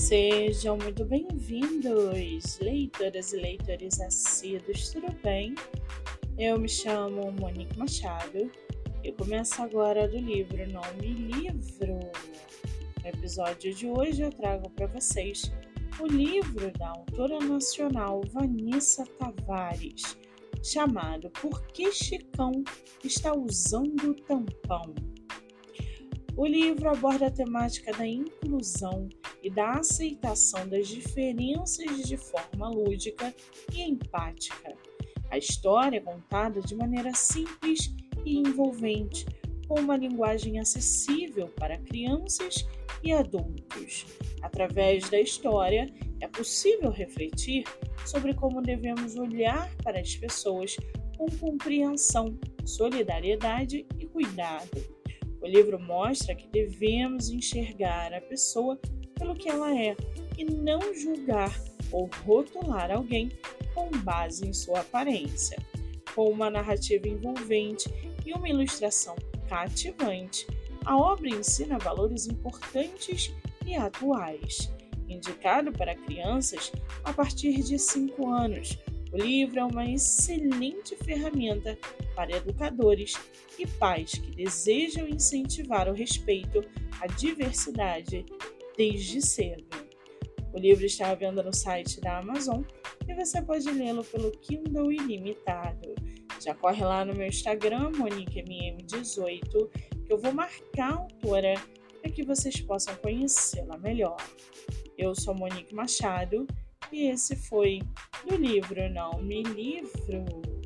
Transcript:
Sejam muito bem-vindos, leitoras e leitores assíduos, tudo bem? Eu me chamo Monique Machado e começo agora do livro Nome Livro. No episódio de hoje eu trago para vocês o livro da autora nacional Vanessa Tavares, chamado Por que Chicão está usando tampão? O livro aborda a temática da inclusão e da aceitação das diferenças de forma lúdica e empática. A história é contada de maneira simples e envolvente, com uma linguagem acessível para crianças e adultos. Através da história, é possível refletir sobre como devemos olhar para as pessoas com compreensão, solidariedade e cuidado. O livro mostra que devemos enxergar a pessoa pelo que ela é e não julgar ou rotular alguém com base em sua aparência. Com uma narrativa envolvente e uma ilustração cativante, a obra ensina valores importantes e atuais. Indicado para crianças a partir de 5 anos, o livro é uma excelente ferramenta para educadores e pais que desejam incentivar o respeito à diversidade desde cedo. O livro está à venda no site da Amazon e você pode lê-lo pelo Kindle Ilimitado. Já corre lá no meu Instagram, MoniqueMM18, que eu vou marcar a autora para que vocês possam conhecê-la melhor. Eu sou Monique Machado e esse foi do livro Não Me Livro.